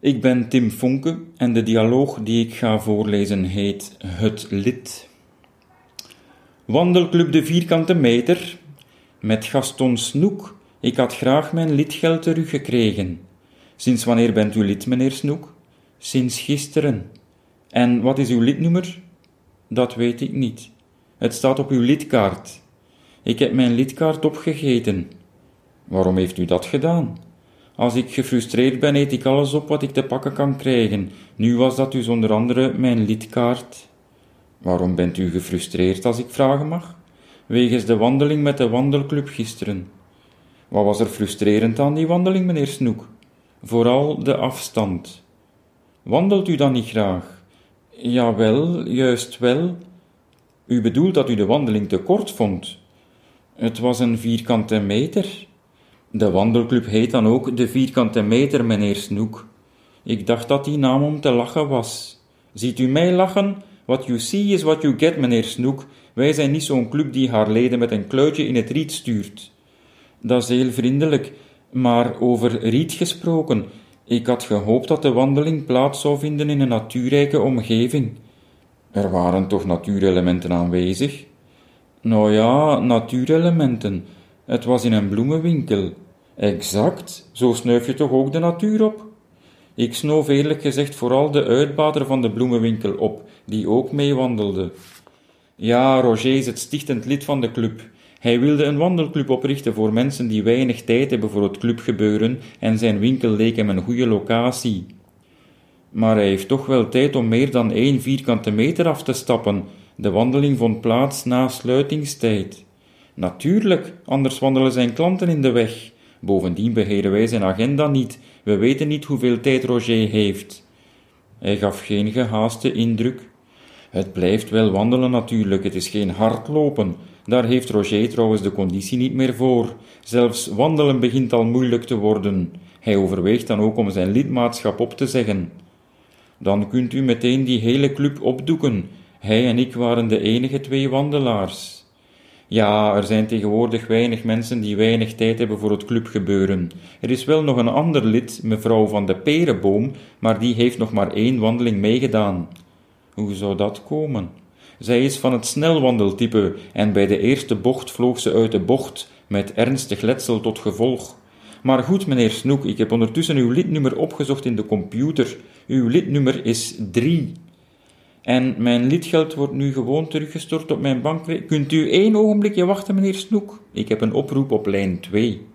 Ik ben Tim Fonke en de dialoog die ik ga voorlezen heet Het Lid. Wandelclub de Vierkante Meter met Gaston Snoek. Ik had graag mijn lidgeld teruggekregen. Sinds wanneer bent u lid, meneer Snoek? Sinds gisteren. En wat is uw lidnummer? Dat weet ik niet. Het staat op uw lidkaart. Ik heb mijn lidkaart opgegeten. Waarom heeft u dat gedaan? Als ik gefrustreerd ben, eet ik alles op wat ik te pakken kan krijgen. Nu was dat dus onder andere mijn lidkaart. Waarom bent u gefrustreerd, als ik vragen mag? Wegens de wandeling met de wandelclub gisteren. Wat was er frustrerend aan die wandeling, meneer Snoek? Vooral de afstand. Wandelt u dan niet graag? Jawel, juist wel. U bedoelt dat u de wandeling te kort vond. Het was een vierkante meter. De wandelclub heet dan ook de vierkante meter, meneer Snoek. Ik dacht dat die naam om te lachen was. Ziet u mij lachen? What you see is what you get, meneer Snoek. Wij zijn niet zo'n club die haar leden met een kluitje in het riet stuurt. Dat is heel vriendelijk, maar over riet gesproken. Ik had gehoopt dat de wandeling plaats zou vinden in een natuurrijke omgeving. Er waren toch natuurelementen aanwezig? Nou ja, natuurelementen. Het was in een bloemenwinkel. Exact, zo snuif je toch ook de natuur op? Ik snoof eerlijk gezegd vooral de uitbater van de bloemenwinkel op, die ook meewandelde. Ja, Roger is het stichtend lid van de club. Hij wilde een wandelclub oprichten voor mensen die weinig tijd hebben voor het clubgebeuren en zijn winkel leek hem een goede locatie. Maar hij heeft toch wel tijd om meer dan één vierkante meter af te stappen. De wandeling vond plaats na sluitingstijd. Natuurlijk, anders wandelen zijn klanten in de weg. Bovendien beheren wij zijn agenda niet. We weten niet hoeveel tijd Roger heeft. Hij gaf geen gehaaste indruk. Het blijft wel wandelen natuurlijk, het is geen hardlopen. Daar heeft Roger trouwens de conditie niet meer voor. Zelfs wandelen begint al moeilijk te worden. Hij overweegt dan ook om zijn lidmaatschap op te zeggen. Dan kunt u meteen die hele club opdoeken. Hij en ik waren de enige twee wandelaars. Ja, er zijn tegenwoordig weinig mensen die weinig tijd hebben voor het clubgebeuren. Er is wel nog een ander lid, mevrouw van de Perenboom, maar die heeft nog maar één wandeling meegedaan. Hoe zou dat komen? Zij is van het snelwandeltype en bij de eerste bocht vloog ze uit de bocht, met ernstig letsel tot gevolg. Maar goed, meneer Snoek, ik heb ondertussen uw lidnummer opgezocht in de computer. Uw lidnummer is 3. En mijn lidgeld wordt nu gewoon teruggestort op mijn bankrekening. Kunt u één ogenblikje wachten, meneer Snoek? Ik heb een oproep op lijn 2.